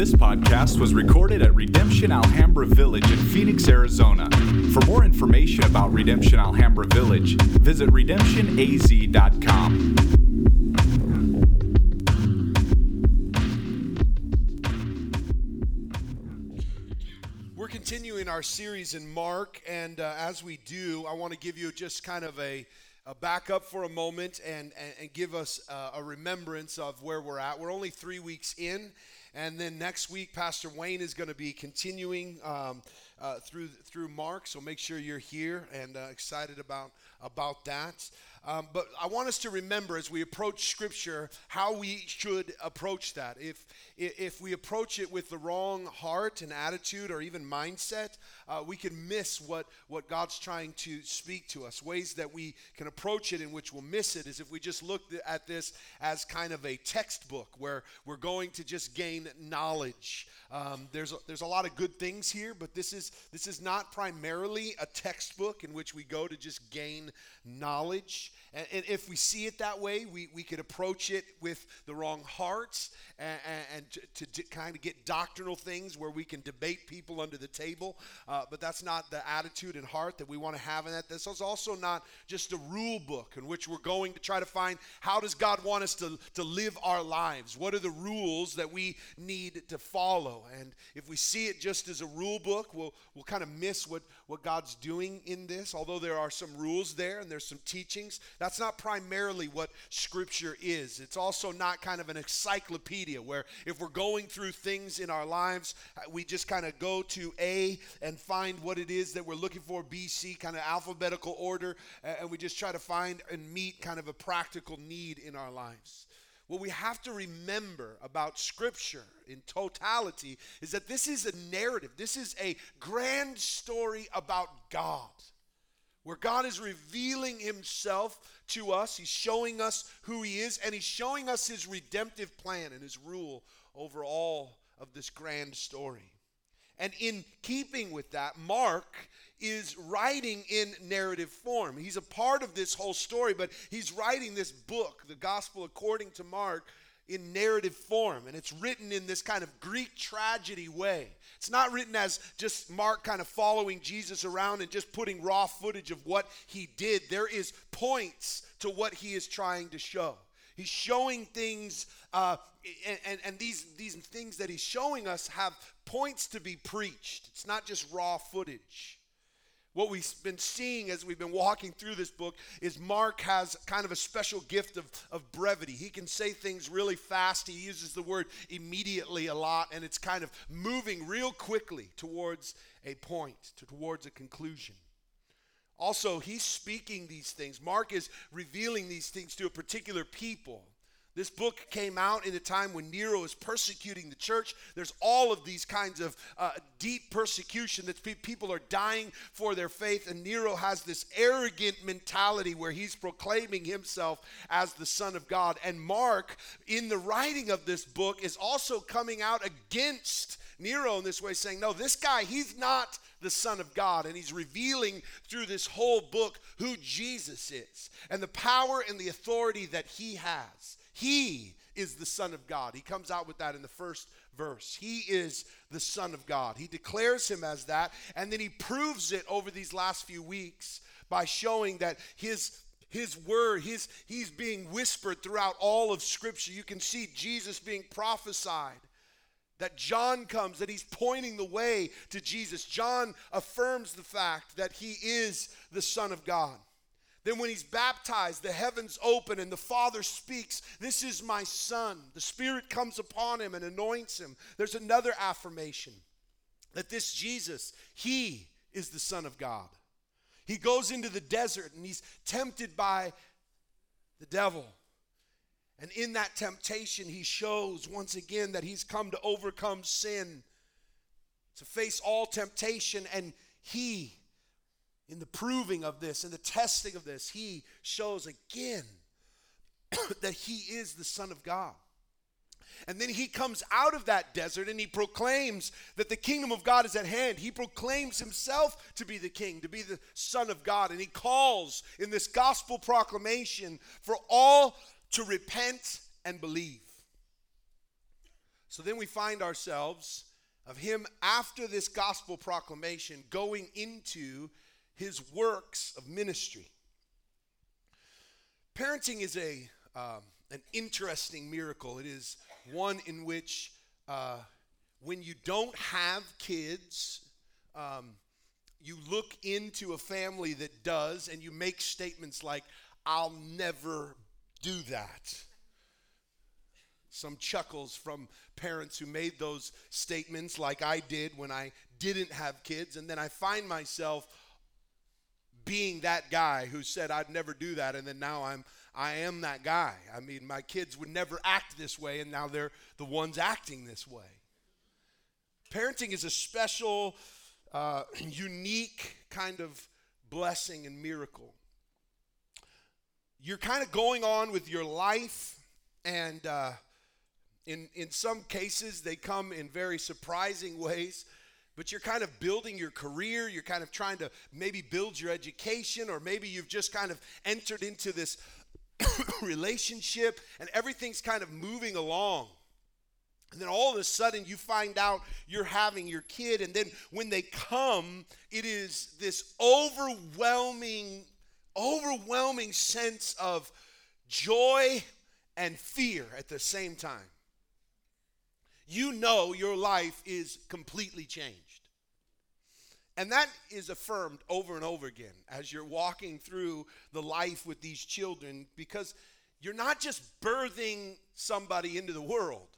This podcast was recorded at Redemption Alhambra Village in Phoenix, Arizona. For more information about Redemption Alhambra Village, visit redemptionaz.com. We're continuing our series in Mark, and uh, as we do, I want to give you just kind of a, a back up for a moment and, and, and give us uh, a remembrance of where we're at. We're only three weeks in, and then next week, Pastor Wayne is going to be continuing um, uh, through through Mark. So make sure you're here and uh, excited about about that. Um, but I want us to remember as we approach Scripture how we should approach that. If if we approach it with the wrong heart and attitude or even mindset, uh, we can miss what what God's trying to speak to us. Ways that we can approach it in which we'll miss it is if we just look at this as kind of a textbook where we're going to just gain knowledge. Um, there's a, there's a lot of good things here, but this is this is not primarily a textbook in which we go to just gain knowledge. And, and if we see it that way, we, we could approach it with the wrong hearts and, and to, to, kind of get doctrinal things where we can debate people under the table. Uh, but that's not the attitude and heart that we want to have in that. This is also not just a rule book in which we're going to try to find how does God want us to, to live our lives? What are the rules that we need to follow? And if we see it just as a rule book, we'll, we'll kind of miss what, what God's doing in this. Although there are some rules there and there's some teachings, that's not primarily what Scripture is. It's also not kind of an encyclopedia where if we're going through things in our lives, uh, we just kind of go to A and find what it is that we're looking for, B, C, kind of alphabetical order, and we just try to find and meet kind of a practical need in our lives. What we have to remember about Scripture in totality is that this is a narrative, this is a grand story about God, where God is revealing Himself to us. He's showing us who He is, and He's showing us His redemptive plan and His rule over all of this grand story. And in keeping with that, Mark is writing in narrative form. He's a part of this whole story, but he's writing this book, the Gospel according to Mark, in narrative form. And it's written in this kind of Greek tragedy way. It's not written as just Mark kind of following Jesus around and just putting raw footage of what he did. There is points to what he is trying to show. He's showing things, uh, and, and, and these, these things that he's showing us have points to be preached. It's not just raw footage. What we've been seeing as we've been walking through this book is Mark has kind of a special gift of, of brevity. He can say things really fast. He uses the word immediately a lot, and it's kind of moving real quickly towards a point, towards a conclusion. Also, he's speaking these things. Mark is revealing these things to a particular people. This book came out in a time when Nero is persecuting the church. There's all of these kinds of uh, deep persecution that pe- people are dying for their faith. And Nero has this arrogant mentality where he's proclaiming himself as the Son of God. And Mark, in the writing of this book, is also coming out against Nero in this way, saying, No, this guy, he's not the Son of God. And he's revealing through this whole book who Jesus is and the power and the authority that he has. He is the Son of God. He comes out with that in the first verse. He is the Son of God. He declares him as that, and then he proves it over these last few weeks by showing that his his word his he's being whispered throughout all of scripture you can see jesus being prophesied that John comes, that he's pointing the way to Jesus. John affirms the fact that he is the Son of God. Then, when he's baptized, the heavens open and the Father speaks, This is my Son. The Spirit comes upon him and anoints him. There's another affirmation that this Jesus, he is the Son of God. He goes into the desert and he's tempted by the devil. And in that temptation, he shows once again that he's come to overcome sin, to face all temptation, and he in the proving of this, in the testing of this, he shows again that he is the Son of God. And then he comes out of that desert and he proclaims that the kingdom of God is at hand. He proclaims himself to be the king, to be the Son of God. And he calls in this gospel proclamation for all to repent and believe. So then we find ourselves of him after this gospel proclamation going into his works of ministry. Parenting is a um, an interesting miracle. It is one in which uh, when you don't have kids, um, you look into a family that does, and you make statements like, "I'll never do that." Some chuckles from parents who made those statements, like I did when I didn't have kids. And then I find myself being that guy who said I'd never do that. And then now I'm, I am that guy. I mean, my kids would never act this way, and now they're the ones acting this way. Parenting is a special, uh, unique kind of blessing and miracle. You're kind of going on with your life, and uh, in, in some cases, they come in very surprising ways, but you're kind of building your career. You're kind of trying to maybe build your education, or maybe you've just kind of entered into this relationship and everything's kind of moving along. And then all of a sudden, you find out you're having your kid. And then when they come, it is this overwhelming, overwhelming sense of joy and fear at the same time you know your life is completely changed. And that is affirmed over and over again as you're walking through the life with these children because you're not just birthing somebody into the world.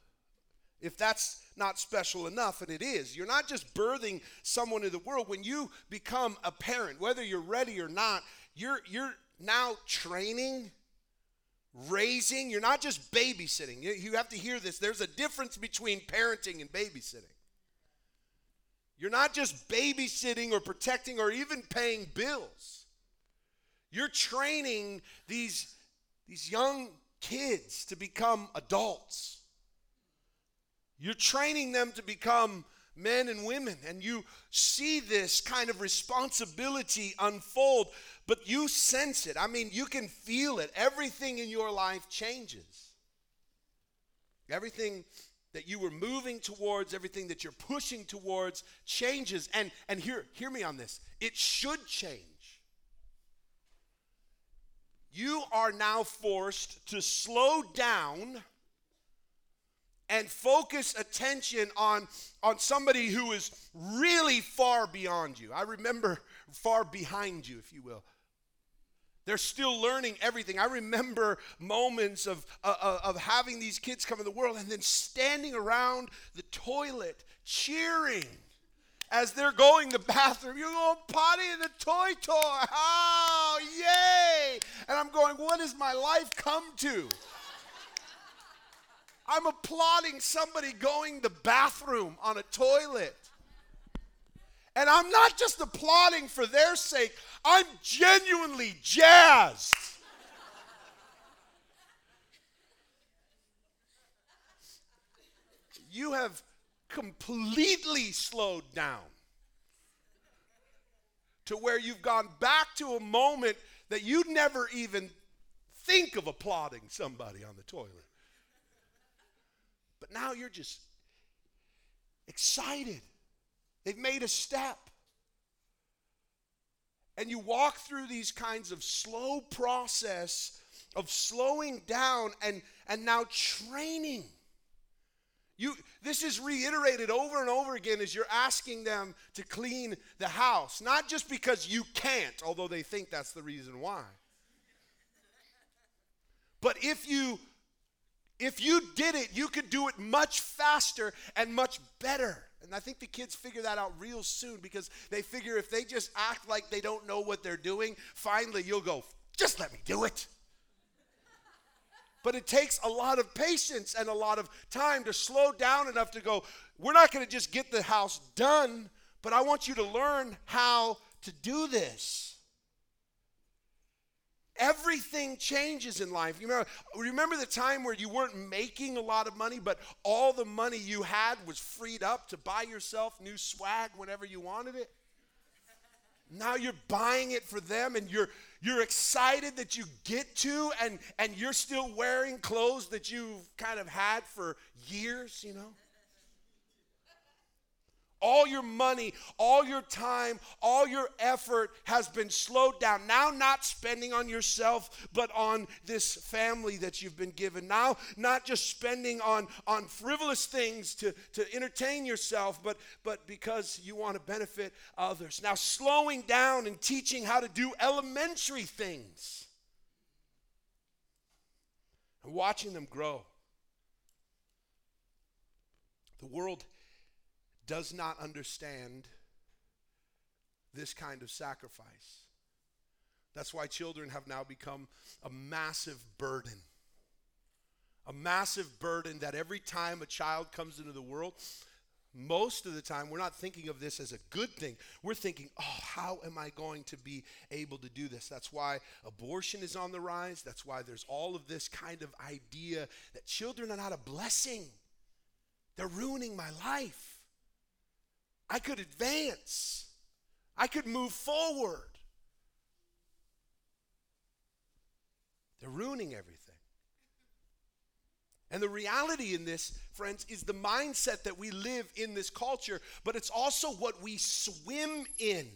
If that's not special enough, and it is, you're not just birthing someone into the world. When you become a parent, whether you're ready or not, you're, you're now training raising, you're not just babysitting. You have to hear this. There's a difference between parenting and babysitting. You're not just babysitting or protecting or even paying bills. You're training these, these young kids to become adults. You're training them to become men and women, and you see this kind of responsibility unfold but you sense it. I mean, you can feel it. Everything in your life changes. Everything that you were moving towards, everything that you're pushing towards changes. And and hear hear me on this. It should change. You are now forced to slow down and focus attention on, on somebody who is really far beyond you. I remember far behind you, if you will. They're still learning everything. I remember moments of, uh, uh, of having these kids come in the world and then standing around the toilet cheering as they're going to the bathroom. You're going potty in the toy toy. Oh, yay! And I'm going, what has my life come to? I'm applauding somebody going the bathroom on a toilet. And I'm not just applauding for their sake, I'm genuinely jazzed. you have completely slowed down to where you've gone back to a moment that you'd never even think of applauding somebody on the toilet. But now you're just excited. They've made a step. And you walk through these kinds of slow process of slowing down and, and now training. You, this is reiterated over and over again as you're asking them to clean the house. Not just because you can't, although they think that's the reason why. But if you if you did it, you could do it much faster and much better. And I think the kids figure that out real soon because they figure if they just act like they don't know what they're doing, finally you'll go, just let me do it. But it takes a lot of patience and a lot of time to slow down enough to go, we're not going to just get the house done, but I want you to learn how to do this. Everything changes in life. You remember, remember the time where you weren't making a lot of money, but all the money you had was freed up to buy yourself new swag whenever you wanted it? Now you're buying it for them and you're you're excited that you get to and and you're still wearing clothes that you've kind of had for years, you know? All your money, all your time, all your effort has been slowed down. Now, not spending on yourself, but on this family that you've been given. Now, not just spending on, on frivolous things to, to entertain yourself, but, but because you want to benefit others. Now, slowing down and teaching how to do elementary things and watching them grow. The world does not understand this kind of sacrifice. That's why children have now become a massive burden. A massive burden that every time a child comes into the world, most of the time we're not thinking of this as a good thing. We're thinking, oh, how am I going to be able to do this? That's why abortion is on the rise. That's why there's all of this kind of idea that children are not a blessing, they're ruining my life. I could advance, I could move forward. They're ruining everything. And the reality in this, friends, is the mindset that we live in this culture, but it's also what we swim in.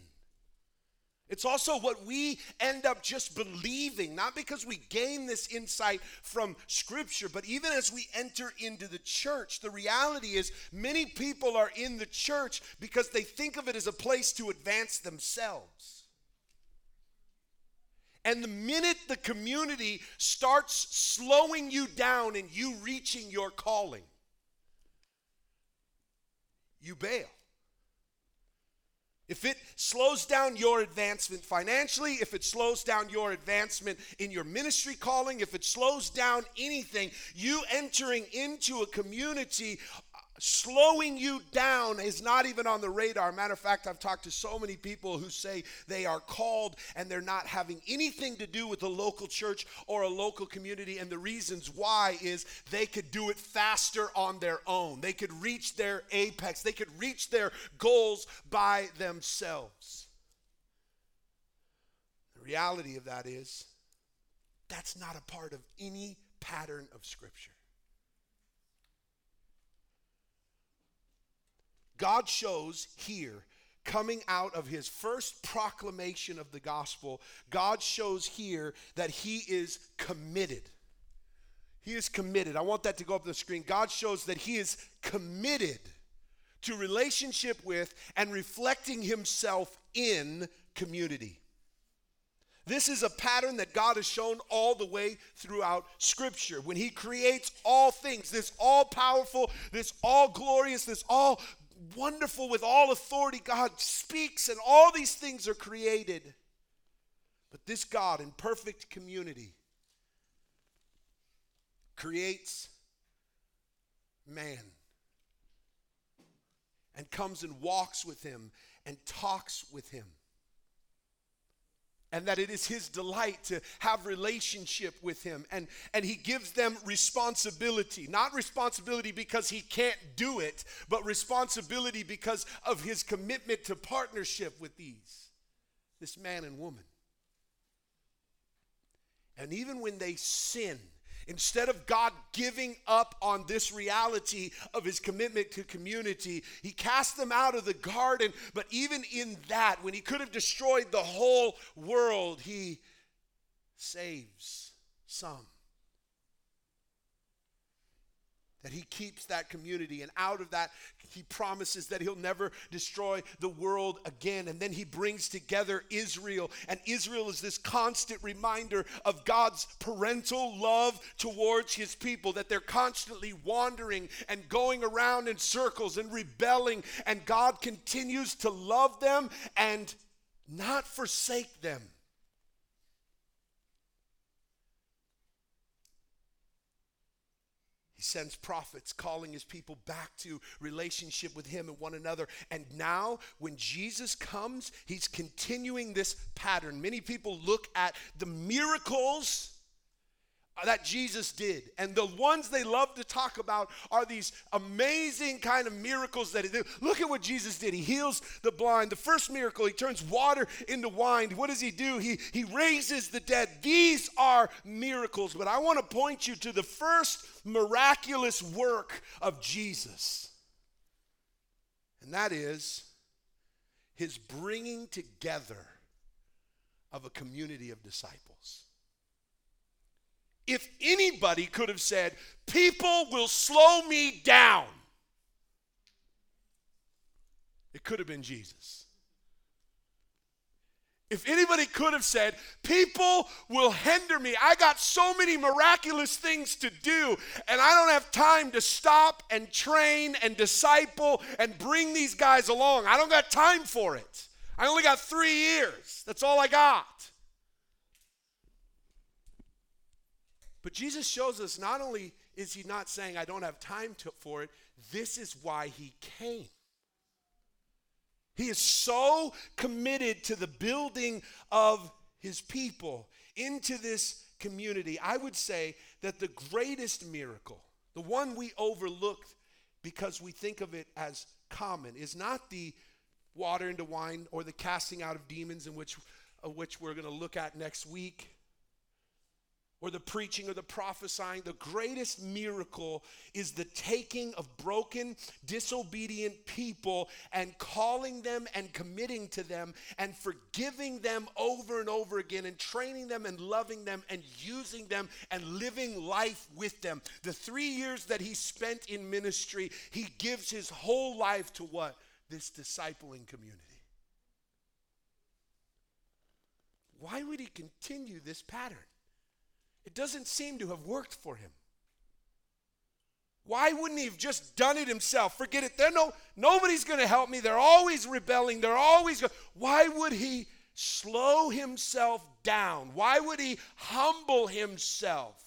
It's also what we end up just believing, not because we gain this insight from Scripture, but even as we enter into the church, the reality is many people are in the church because they think of it as a place to advance themselves. And the minute the community starts slowing you down and you reaching your calling, you bail. If it slows down your advancement financially, if it slows down your advancement in your ministry calling, if it slows down anything, you entering into a community slowing you down is not even on the radar. Matter of fact, I've talked to so many people who say they are called and they're not having anything to do with a local church or a local community. And the reasons why is they could do it faster on their own, they could reach their apex, they could reach their goals by themselves. The reality of that is that's not a part of any pattern of Scripture. God shows here, coming out of his first proclamation of the gospel, God shows here that he is committed. He is committed. I want that to go up on the screen. God shows that he is committed to relationship with and reflecting himself in community. This is a pattern that God has shown all the way throughout Scripture. When He creates all things, this all powerful, this all glorious, this all wonderful with all authority. God speaks, and all these things are created. But this God, in perfect community, creates man and comes and walks with him and talks with him and that it is his delight to have relationship with him. And and he gives them responsibility not responsibility because he can't do it but responsibility because of his commitment to partnership with these this man and woman. And even when they sin Instead of God giving up on this reality of his commitment to community, he cast them out of the garden. But even in that, when he could have destroyed the whole world, he saves some that he keeps that community and out of that he promises that he'll never destroy the world again. And then he brings together Israel and Israel is this constant reminder of God's parental love towards his people that they're constantly wandering and going around in circles and rebelling and God continues to love them and not forsake them He sends prophets calling his people back to relationship with him and one another. And now, when Jesus comes, he's continuing this pattern. Many people look at the miracles Uh, that Jesus did. And the ones they love to talk about are these amazing kind of miracles that he did. Look at what Jesus did. He heals the blind. The first miracle, he turns water into wine. What does he do? He, he raises the dead. These are miracles. But I want to point you to the first miraculous work of Jesus. And that is his bringing together of a community of disciples. If anybody could have said, People will slow me down, it could have been Jesus. If anybody could have said, People will hinder me, I got so many miraculous things to do, and I don't have time to stop and train and disciple and bring these guys along. I don't got time for it. I only got three years. That's all I got. But Jesus shows us not only is he not saying, I don't have time to, for it, this is why he came. He is so committed to the building of his people into this community. I would say that the greatest miracle, the one we overlook because we think of it as common, is not the water into wine or the casting out of demons, in which, of which we're going to look at next week or the preaching or the prophesying. The greatest miracle is the taking of broken, disobedient people and calling them and committing to them and forgiving them over and over again and training them and loving them and using them and living life with them. The three years that he spent in ministry, he gives his whole life to what? This discipling community. Why would he continue this pattern? It doesn't seem to have worked for him. Why wouldn't he have just done it himself? Forget it. There no nobody's going to help me. They're always rebelling. They're always go- Why would he slow himself down? Why would he humble himself?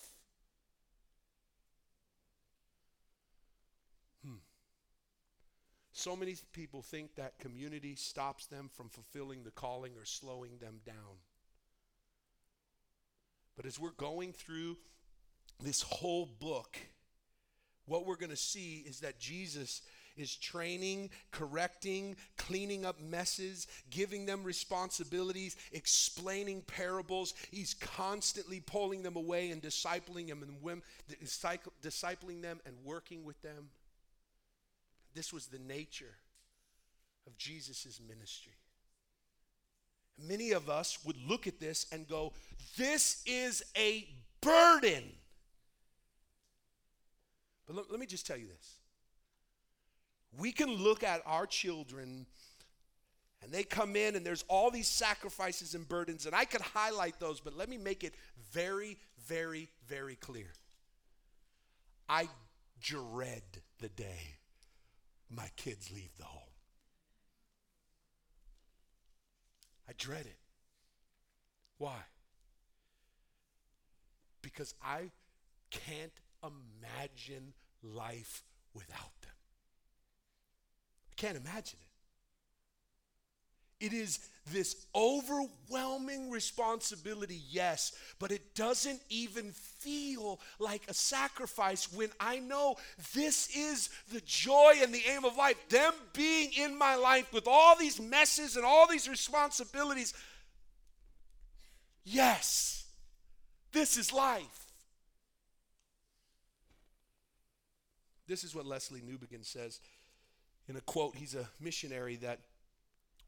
Hmm. So many people think that community stops them from fulfilling the calling or slowing them down. But as we're going through this whole book, what we're going to see is that Jesus is training, correcting, cleaning up messes, giving them responsibilities, explaining parables. He's constantly pulling them away and discipling them and discipling them and working with them. This was the nature of Jesus' ministry. Many of us would look at this and go, This is a burden. But let, let me just tell you this. We can look at our children and they come in and there's all these sacrifices and burdens, and I could highlight those, but let me make it very, very, very clear. I dread the day my kids leave the home. I dread it. Why? Because I can't imagine life without them. I can't imagine it. It is this overwhelming responsibility, yes, but it doesn't even feel like a sacrifice when I know this is the joy and the aim of life. Them being in my life with all these messes and all these responsibilities. Yes, this is life. This is what Lesslie Newbigin says in a quote. He's a missionary that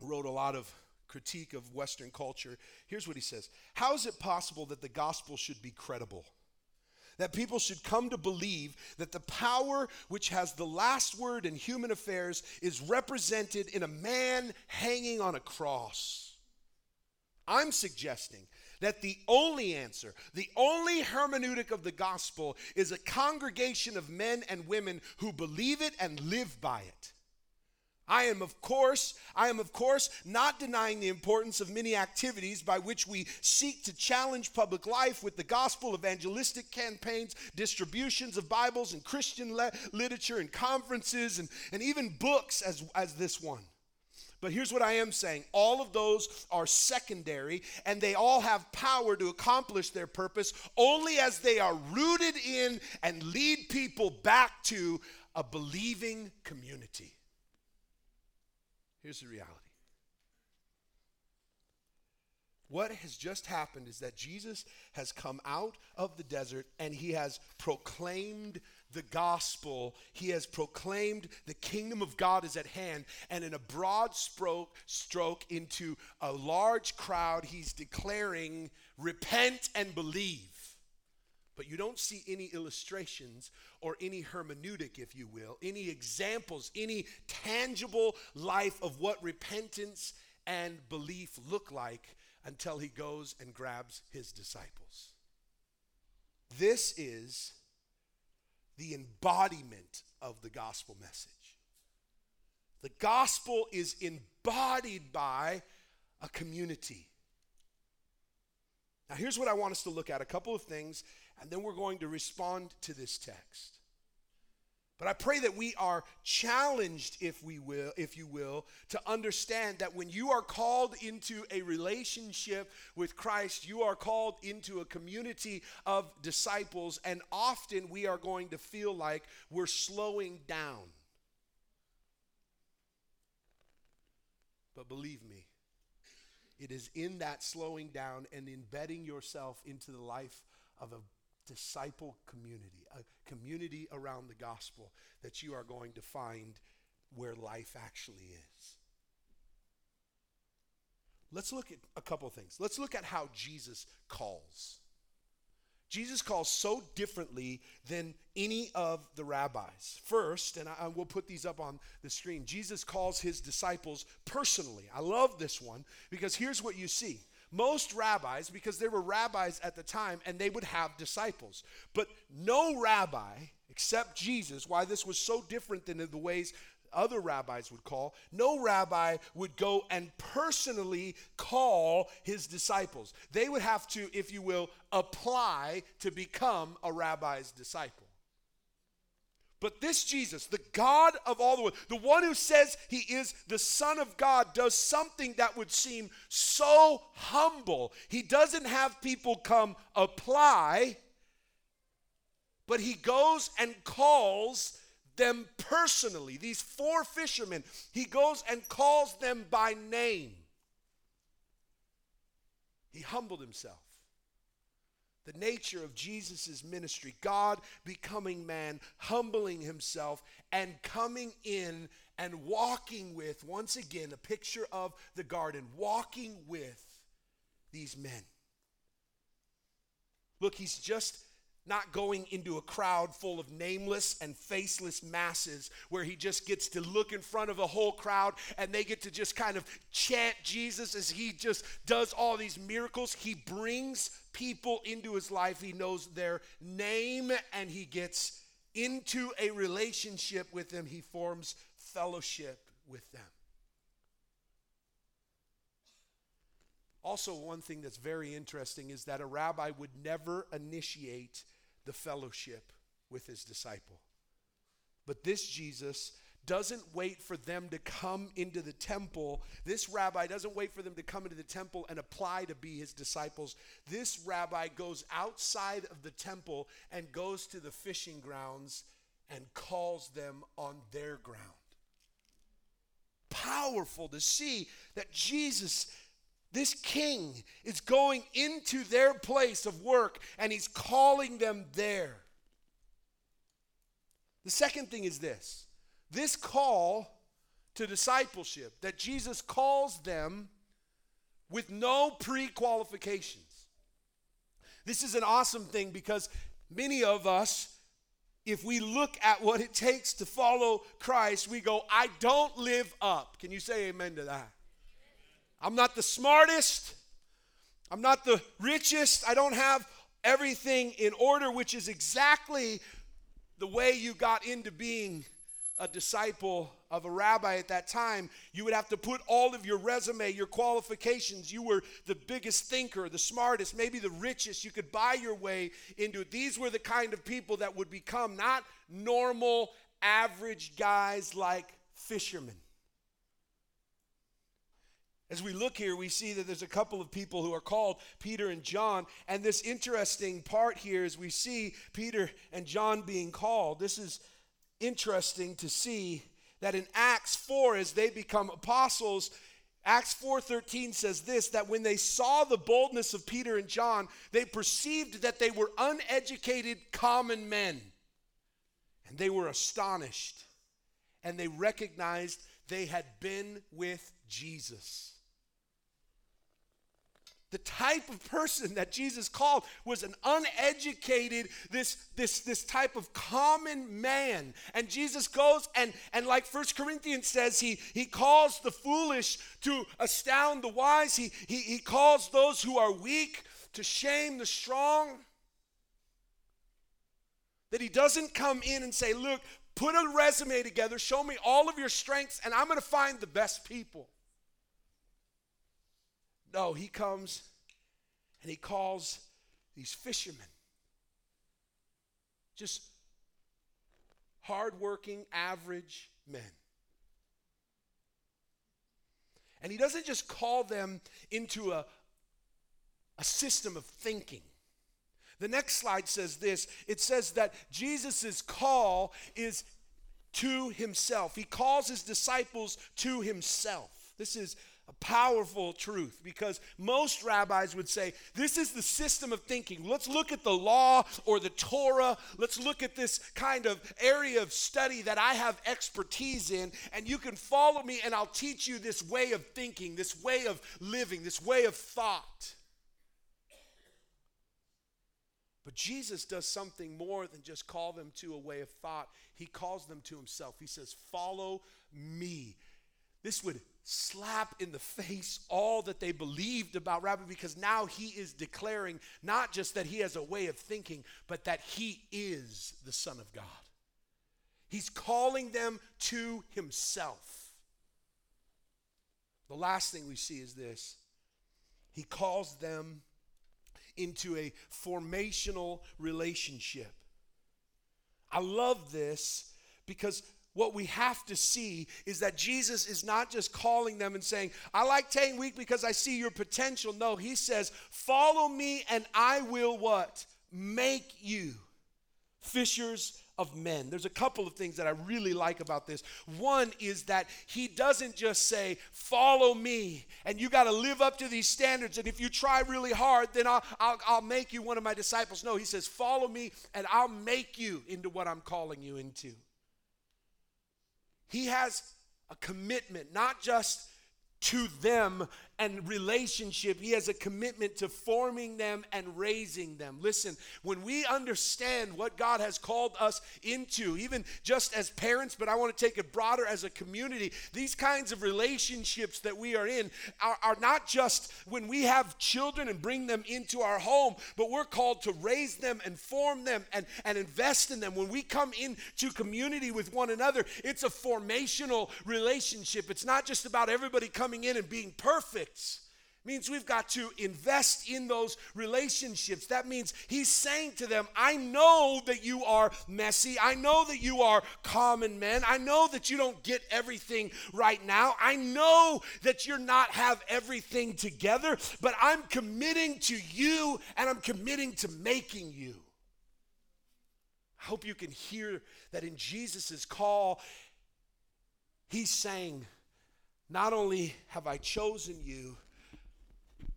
wrote a lot of critique of Western culture. Here's what he says How is it possible that the gospel should be credible? That people should come to believe that the power which has the last word in human affairs is represented in a man hanging on a cross. I'm suggesting that the only answer, the only hermeneutic of the gospel is a congregation of men and women who believe it and live by it. I am, of course, I am, of course, not denying the importance of many activities by which we seek to challenge public life with the gospel, evangelistic campaigns, distributions of Bibles and Christian le- literature and conferences and, and even books as, as this one. But here's what I am saying all of those are secondary, and they all have power to accomplish their purpose only as they are rooted in and lead people back to a believing community. Here's the reality. What has just happened is that Jesus has come out of the desert and he has proclaimed the gospel. He has proclaimed the kingdom of God is at hand. And in a broad stroke, stroke into a large crowd, he's declaring, repent and believe. But you don't see any illustrations or any hermeneutic, if you will, any examples, any tangible life of what repentance and belief look like until he goes and grabs his disciples. This is the embodiment of the gospel message. The gospel is embodied by a community. Now, here's what I want us to look at a couple of things, and then we're going to respond to this text. But I pray that we are challenged, if we will, if you will, to understand that when you are called into a relationship with Christ, you are called into a community of disciples, and often we are going to feel like we're slowing down. But believe me, it is in that slowing down and embedding yourself into the life of a disciple community, a community around the gospel that you are going to find where life actually is. Let's look at a couple things. Let's look at how Jesus calls. Jesus calls so differently than any of the rabbis. First, and I, I, will put these up on the screen, Jesus calls his disciples personally. I love this one because here's what you see most rabbis, because there were rabbis at the time and they would have disciples, but no rabbi except Jesus, why this was so different than the ways other rabbis would call, no rabbi would go and personally call his disciples. They would have to, if you will, apply to become a rabbi's disciple. But this Jesus, the God of all the world, the one who says he is the Son of God, does something that would seem so humble. He doesn't have people come apply, but he goes and calls them personally. These four fishermen, he goes and calls them by name. He humbled himself the nature of Jesus' ministry God becoming man, humbling himself, and coming in and walking with, once again, a picture of the garden, walking with these men. Look, he's just not going into a crowd full of nameless and faceless masses where he just gets to look in front of a whole crowd and they get to just kind of chant Jesus as he just does all these miracles. He brings people into his life, he knows their name, and he gets into a relationship with them. He forms fellowship with them. Also, one thing that's very interesting is that a rabbi would never initiate the fellowship with his disciple. But this Jesus doesn't wait for them to come into the temple. This rabbi doesn't wait for them to come into the temple and apply to be his disciples. This rabbi goes outside of the temple and goes to the fishing grounds and calls them on their ground. Powerful to see that Jesus this king is going into their place of work and he's calling them there. The second thing is this this call to discipleship, that Jesus calls them with no pre qualifications. This is an awesome thing because many of us, if we look at what it takes to follow Christ, we go, I don't live up. Can you say amen to that? I'm not the smartest. I'm not the richest. I don't have everything in order, which is exactly the way you got into being a disciple of a rabbi at that time, you would have to put all of your resume, your qualifications. You were the biggest thinker, the smartest, maybe the richest. You could buy your way into it. These were the kind of people that would become not normal, average guys like fishermen. As we look here, we see that there's a couple of people who are called Peter and John. And this interesting part here is we see Peter and John being called. This is interesting to see that in Acts 4, as they become apostles, Acts 4:13 says this that when they saw the boldness of Peter and John, they perceived that they were uneducated common men. And they were astonished and they recognized they had been with Jesus. The type of person that Jesus called was an uneducated, this, this, this type of common man. And Jesus goes and, and like First Corinthians says, he, he calls the foolish to astound the wise. He, he, he calls those who are weak to shame the strong. That he doesn't come in and say, Look, put a resume together, show me all of your strengths, and I'm going to find the best people. No, he comes and he calls these fishermen just hardworking, average men. And he doesn't just call them into a, a system of thinking. The next slide says this it says that Jesus' call is to himself. He calls his disciples to himself. This is a powerful truth because most rabbis would say this is the system of thinking. Let's look at the law or the Torah. Let's look at this kind of area of study that I have expertise in, and you can follow me, and I'll teach you this way of thinking, this way of living, this way of thought. But Jesus does something more than just call them to a way of thought. He calls them to himself. He says, Follow me. This would slap in the face all that they believed about Rabbi because now he is declaring not just that he has a way of thinking, but that he is the Son of God. He's calling them to himself. The last thing we see is this he calls them into a formational relationship. I love this because what we have to see is that Jesus is not just calling them and saying, I like staying Week because I see your potential. No, he says, Follow me and I will what? Make you fishers of men. There's a couple of things that I really like about this. One is that he doesn't just say, Follow me, and you got to live up to these standards. And if you try really hard, then I'll, I'll, I'll, make you one of my disciples. No, he says, Follow me, and I'll make you into what I'm calling you into. He has a commitment, not just to them and relationship. He has a commitment to forming them and raising them. Listen, when we understand what God has called us into, even just as parents, but I want to take it broader as a community, these kinds of relationships that we are in are, are not just when we have children and bring them into our home, but we're called to raise them and form them and, and invest in them. When we come into community with one another, it's a formational relationship. It's not just about everybody coming in and being perfect means we've got to invest in those relationships. That means he's saying to them, I know that you are messy. I know that you are common men. I know that you don't get everything right now. I know that you're not have everything together, but I'm committing to you and I'm committing to making you. I hope you can hear that in Jesus' call, he's saying, not only have I chosen you,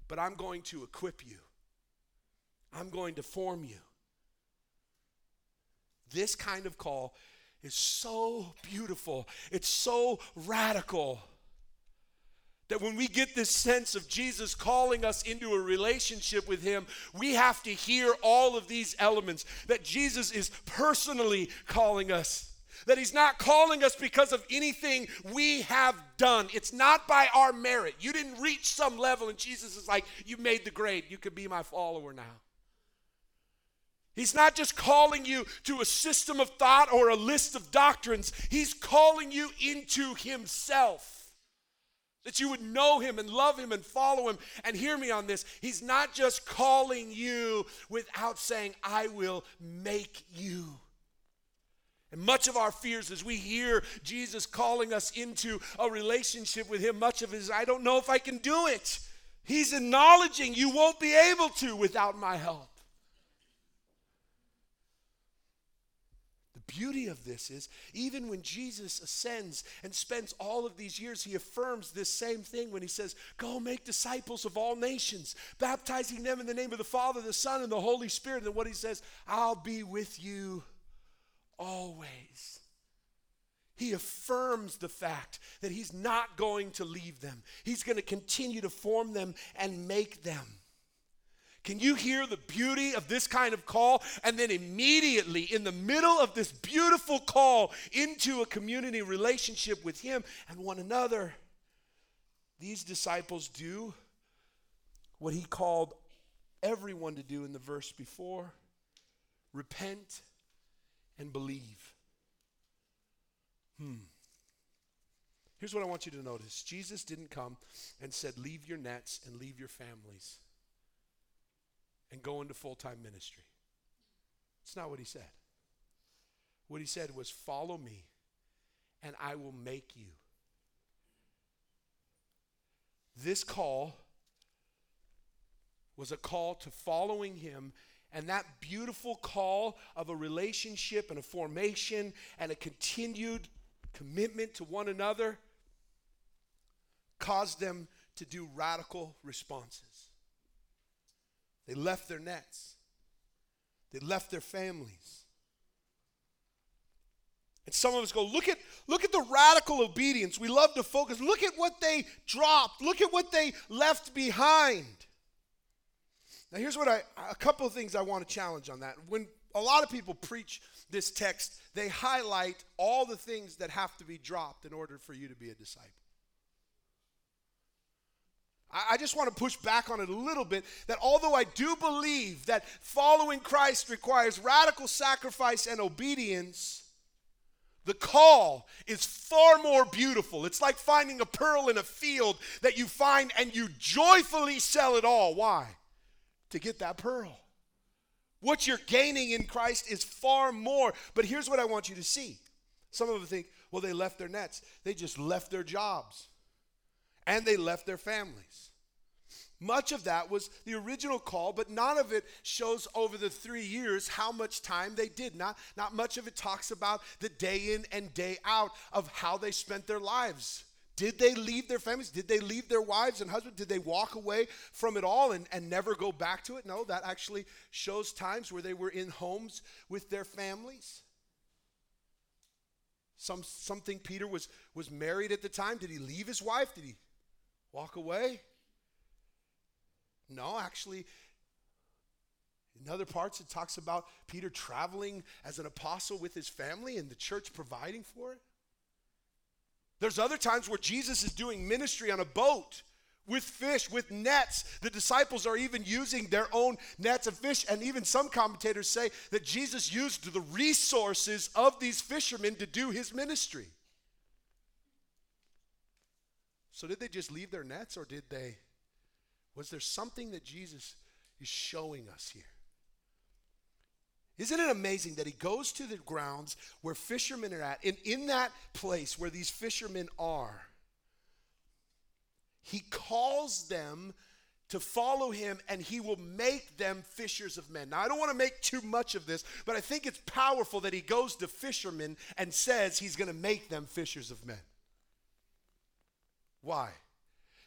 but I'm going to equip you. I'm going to form you. This kind of call is so beautiful. It's so radical that when we get this sense of Jesus calling us into a relationship with Him, we have to hear all of these elements that Jesus is personally calling us that He's not calling us because of anything we have done. It's not by our merit. You didn't reach some level, and Jesus is like, You made the grade. You could be my follower now. He's not just calling you to a system of thought or a list of doctrines, He's calling you into Himself. That you would know him and love him and follow him. And hear me on this. He's not just calling you without saying, I will make you. And much of our fears as we hear Jesus calling us into a relationship with Him, much of it is, I don't know if I can do it. He's acknowledging you won't be able to without my help. The beauty of this is, even when Jesus ascends and spends all of these years, he affirms this same thing when he says, Go make disciples of all nations, baptizing them in the name of the Father, the Son, and the Holy Spirit. And what he says, I'll be with you always. He affirms the fact that he's not going to leave them. He's going to continue to form them and make them. Can you hear the beauty of this kind of call? And then immediately, in the middle of this beautiful call into a community relationship with Him and one another, these disciples do what He called everyone to do in the verse before repent and believe. Hmm. Here's what I want you to notice Jesus didn't come and said, Leave your nets and leave your families and go into full time ministry. It's not what he said. What he said was, Follow me, and I will make you. This call was a call to following him and that beautiful call of a relationship and a formation and a continued commitment to one another caused them to do radical responses. They left their nets, they left their families. And some of us go, look at, look at the radical obedience. We love to focus. Look at what they dropped. Look at what they left behind. Now, here's what I, a couple of things I want to challenge on that. When a lot of people preach this text, they highlight all the things that have to be dropped in order for you to be a disciple. I just want to push back on it a little bit that although I do believe that following Christ requires radical sacrifice and obedience, the call is far more beautiful. It's like finding a pearl in a field that you find and you joyfully sell it all. Why? To get that pearl. What you're gaining in Christ is far more. But here's what I want you to see. Some of them think, well, they left their nets, they just left their jobs and they left their families. Much of that was the original call, but none of it shows over the three years how much time they did. Not, not much of it talks about the day in and day out of how they spent their lives. Did they leave their families? Did they leave their wives and husbands? Did they walk away from it all and, and never go back to it? No, that actually shows times where they were in homes with their families. Some, something Peter was, was married at the time. Did he leave his wife? Did he walk away? No, actually, in other parts, it talks about Peter traveling as an apostle with his family and the church providing for it. There's other times where Jesus is doing ministry on a boat with fish, with nets. The disciples are even using their own nets of fish. And even some commentators say that Jesus used the resources of these fishermen to do his ministry. So, did they just leave their nets or did they? Was there something that Jesus is showing us here? Isn't it amazing that he goes to the grounds where fishermen are at, and in that place where these fishermen are, he calls them to follow him and he will make them fishers of men. Now, I don't want to make too much of this, but I think it's powerful that he goes to fishermen and says he's going to make them fishers of men. Why?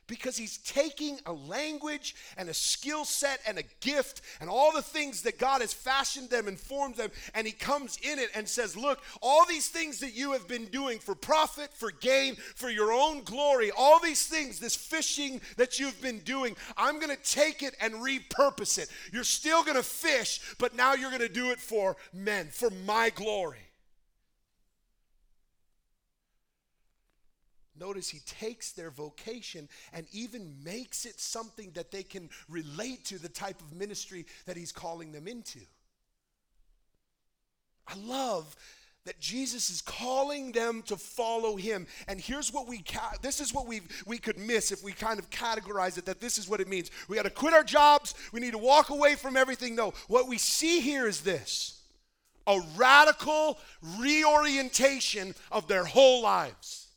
Because he's taking a language and a skill set and a gift and all the things that God has fashioned them and formed them, and he comes in it and says, Look, all these things that you have been doing for profit, for gain, for your own glory, all these things, this fishing that you've been doing, I'm going to take it and repurpose it. You're still going to fish, but now you're going to do it for men, for my glory. Notice he takes their vocation and even makes it something that they can relate to the type of ministry that he's calling them into. I love that Jesus is calling them to follow him. And here's what we ca- this is what we we could miss if we kind of categorize it that this is what it means. We got to quit our jobs, we need to walk away from everything. No, what we see here is this. A radical reorientation of their whole lives.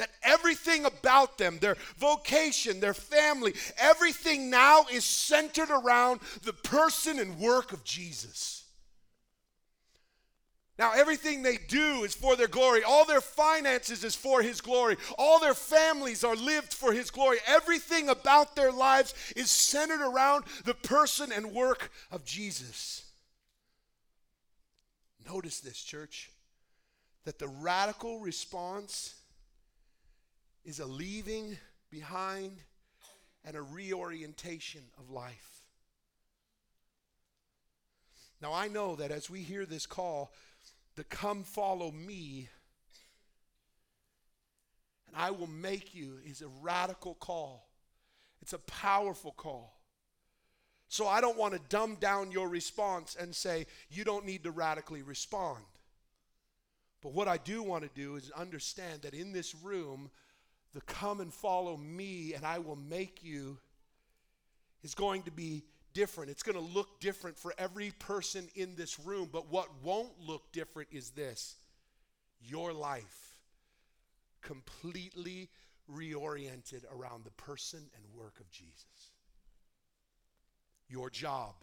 That everything about them, their vocation, their family, everything now is centered around the person and work of Jesus. Now, everything they do is for their glory. All their finances is for His glory. All their families are lived for His glory. Everything about their lives is centered around the person and work of Jesus. Notice this, church, that the radical response is a leaving behind and a reorientation of life. Now, I know that as we hear this call, the come follow me, and I will make you is a radical call. It's a powerful call. So I don't want to dumb down your response and say you don't need to radically respond. But what I do want to do is understand that in this room, the come and follow me and I will make you is going to be different. It's going to look different for every person in this room. But what won't look different is this your life completely reoriented around the person and work of Jesus. Your job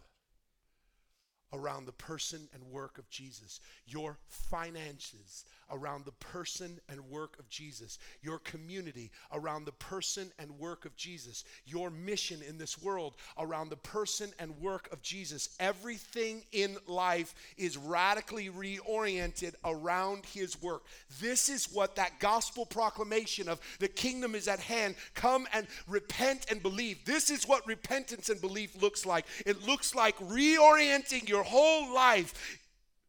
around the person and work of Jesus, your finances around the person and work of Jesus, your community around the person and work of Jesus, your mission in this world around the person and work of Jesus. Everything in life is radically reoriented around his work. This is what that gospel proclamation of the kingdom is at hand. Come and repent and believe. This is what repentance and belief looks like. It looks like reorienting your whole life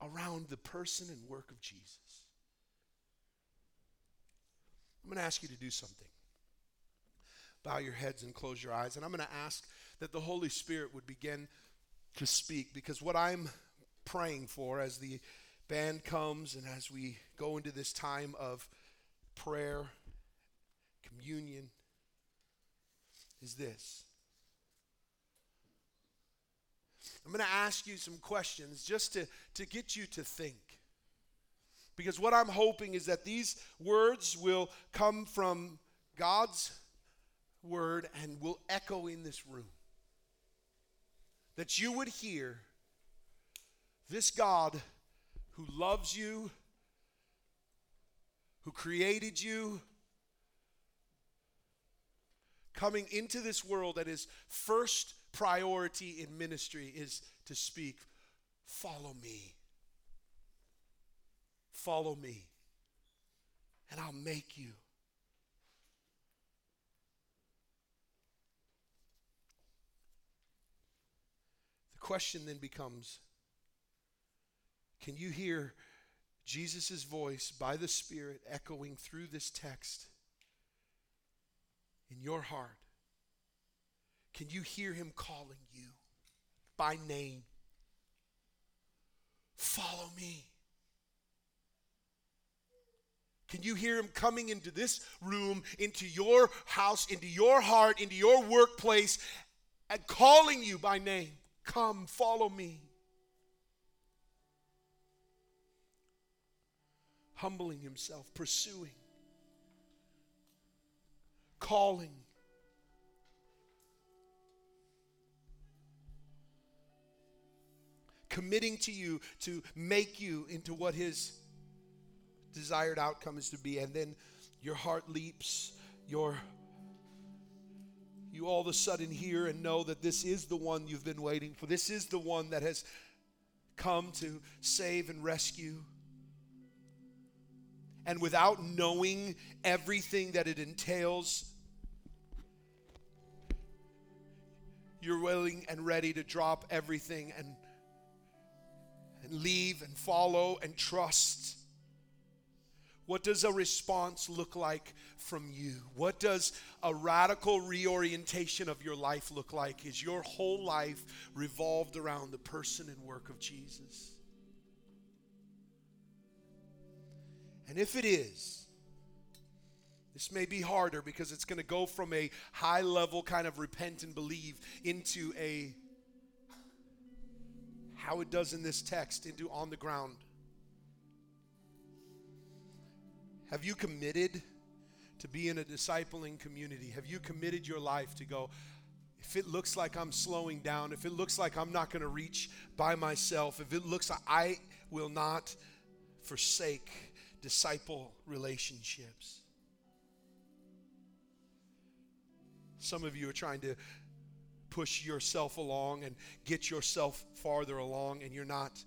around the person and work of Jesus. I'm going to ask you to do something. Bow your heads and close your eyes. And I'm going to ask that the Holy Spirit would begin to speak because what I'm praying for as the band comes and as we go into this time of prayer, communion, is this. I'm going to ask you some questions just to, to get you to think. Because what I'm hoping is that these words will come from God's word and will echo in this room. That you would hear this God who loves you, who created you, coming into this world that his first priority in ministry is to speak, Follow me. Follow me, and I'll make you. The question then becomes can you hear Jesus' voice by the Spirit echoing through this text in your heart? Can you hear him calling you by name? Follow me. Can you hear him coming into this room, into your house, into your heart, into your workplace, and calling you by name? Come, follow me. Humbling himself, pursuing, calling. Committing to you to make you into what his desired outcome is to be. And then your heart leaps, your you all of a sudden hear and know that this is the one you've been waiting for. This is the one that has come to save and rescue. And without knowing everything that it entails, you're willing and ready to drop everything and, and leave and follow and trust what does a response look like from you? What does a radical reorientation of your life look like? Is your whole life revolved around the person and work of Jesus? And if it is, this may be harder because it's going to go from a high level kind of repent and believe into a, how it does in this text, into on the ground Have you committed to be in a discipling community? Have you committed your life to go, if it looks like I'm slowing down, if it looks like I'm not going to reach by myself, if it looks like I will not forsake disciple relationships. Some of you are trying to push yourself along and get yourself farther along, and you're not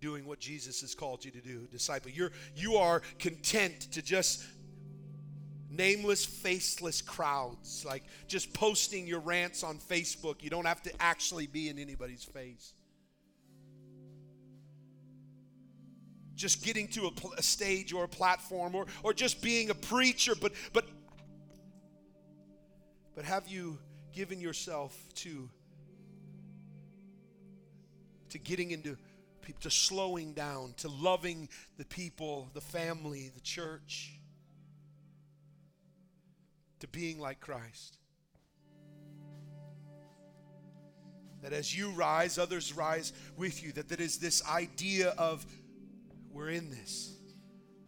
doing what Jesus has called you to do, disciple. You're you are content to just nameless, faceless crowds, like just posting your rants on Facebook. You don't have to actually be in anybody's face. Just getting to a, pl- a stage or a platform or, or just being a preacher, but but but have you given yourself to to getting into to slowing down, to loving the people, the family, the church, to being like Christ. That as you rise, others rise with you. That that is this idea of we're in this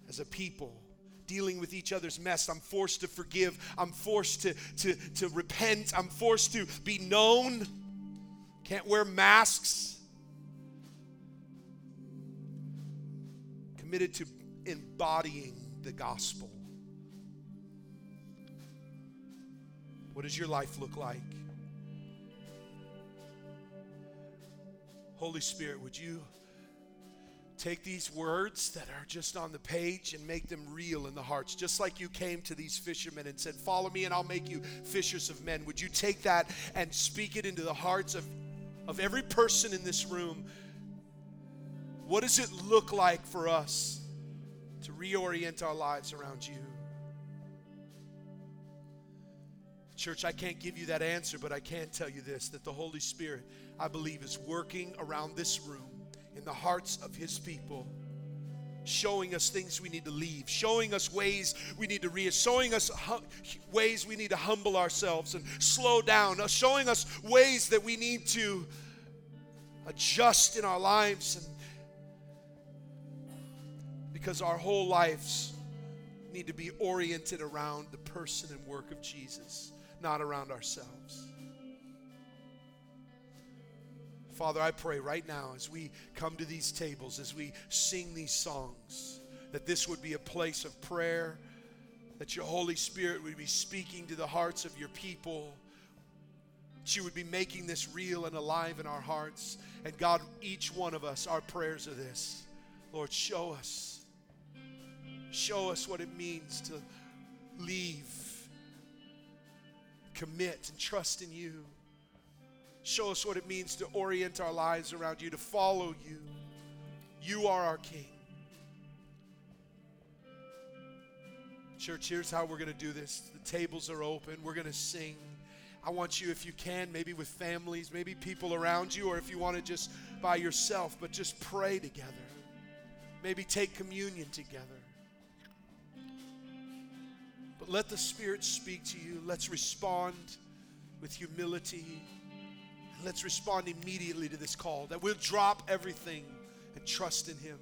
as a people dealing with each other's mess. I'm forced to forgive. I'm forced to, to, to repent. I'm forced to be known. Can't wear masks. Committed to embodying the gospel. What does your life look like? Holy Spirit, would you take these words that are just on the page and make them real in the hearts? Just like you came to these fishermen and said, Follow me and I'll make you fishers of men. Would you take that and speak it into the hearts of, of every person in this room? What does it look like for us to reorient our lives around you? Church, I can't give you that answer, but I can tell you this that the Holy Spirit, I believe, is working around this room in the hearts of His people, showing us things we need to leave, showing us ways we need to re, showing us ways we need to humble ourselves and slow down, uh, showing us ways that we need to adjust in our lives, and because our whole lives need to be oriented around the person and work of Jesus not around ourselves. Father, I pray right now as we come to these tables, as we sing these songs, that this would be a place of prayer, that your Holy Spirit would be speaking to the hearts of your people. That you would be making this real and alive in our hearts. And God, each one of us, our prayers are this Lord, show us. Show us what it means to leave commit and trust in you. Show us what it means to orient our lives around you, to follow you. You are our King. Church, here's how we're going to do this. The tables are open. We're going to sing. I want you, if you can, maybe with families, maybe people around you, or if you want to just by yourself, but just pray together. Maybe take communion together. But let the Spirit speak to you. Let's respond with humility. Let's respond immediately to this call that we'll drop everything and trust in Him.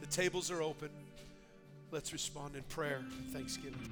The tables are open. Let's respond in prayer and thanksgiving.